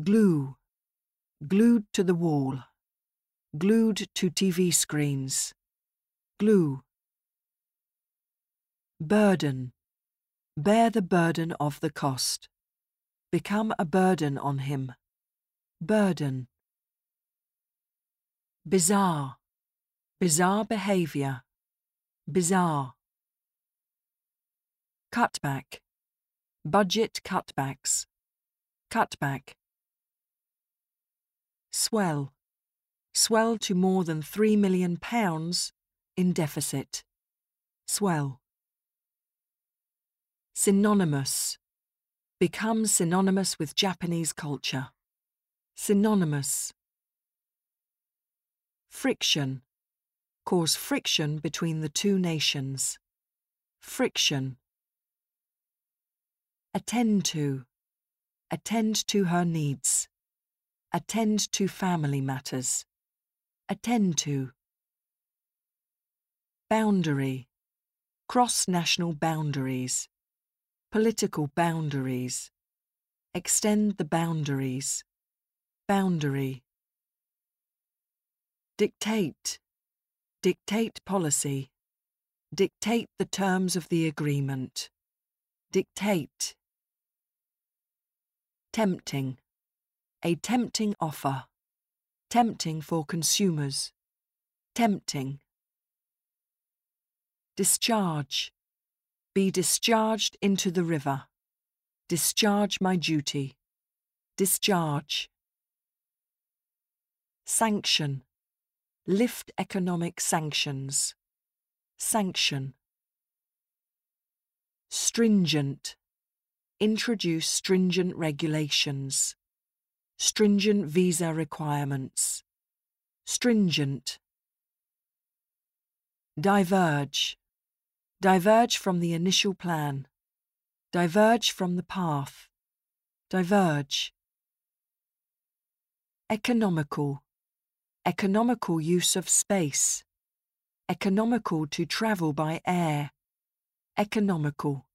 glue, glued to the wall, glued to TV screens, glue. Burden, bear the burden of the cost, become a burden on him, burden. Bizarre, bizarre behaviour, bizarre. Cutback, budget cutbacks, cutback. Swell, swell to more than £3 million in deficit, swell. Synonymous, become synonymous with Japanese culture, synonymous. Friction, cause friction between the two nations, friction. Attend to, attend to her needs, attend to family matters, attend to. Boundary, cross national boundaries, political boundaries, extend the boundaries, boundary. Dictate, dictate policy, dictate the terms of the agreement, dictate. Tempting, a tempting offer, tempting for consumers, tempting. Discharge, be discharged into the river, discharge my duty, discharge. Sanction, lift economic sanctions, sanction. Stringent, introduce stringent regulations, stringent visa requirements, stringent. Diverge, diverge from the initial plan, diverge from the path, diverge. Economical, economical use of space, economical to travel by air, economical.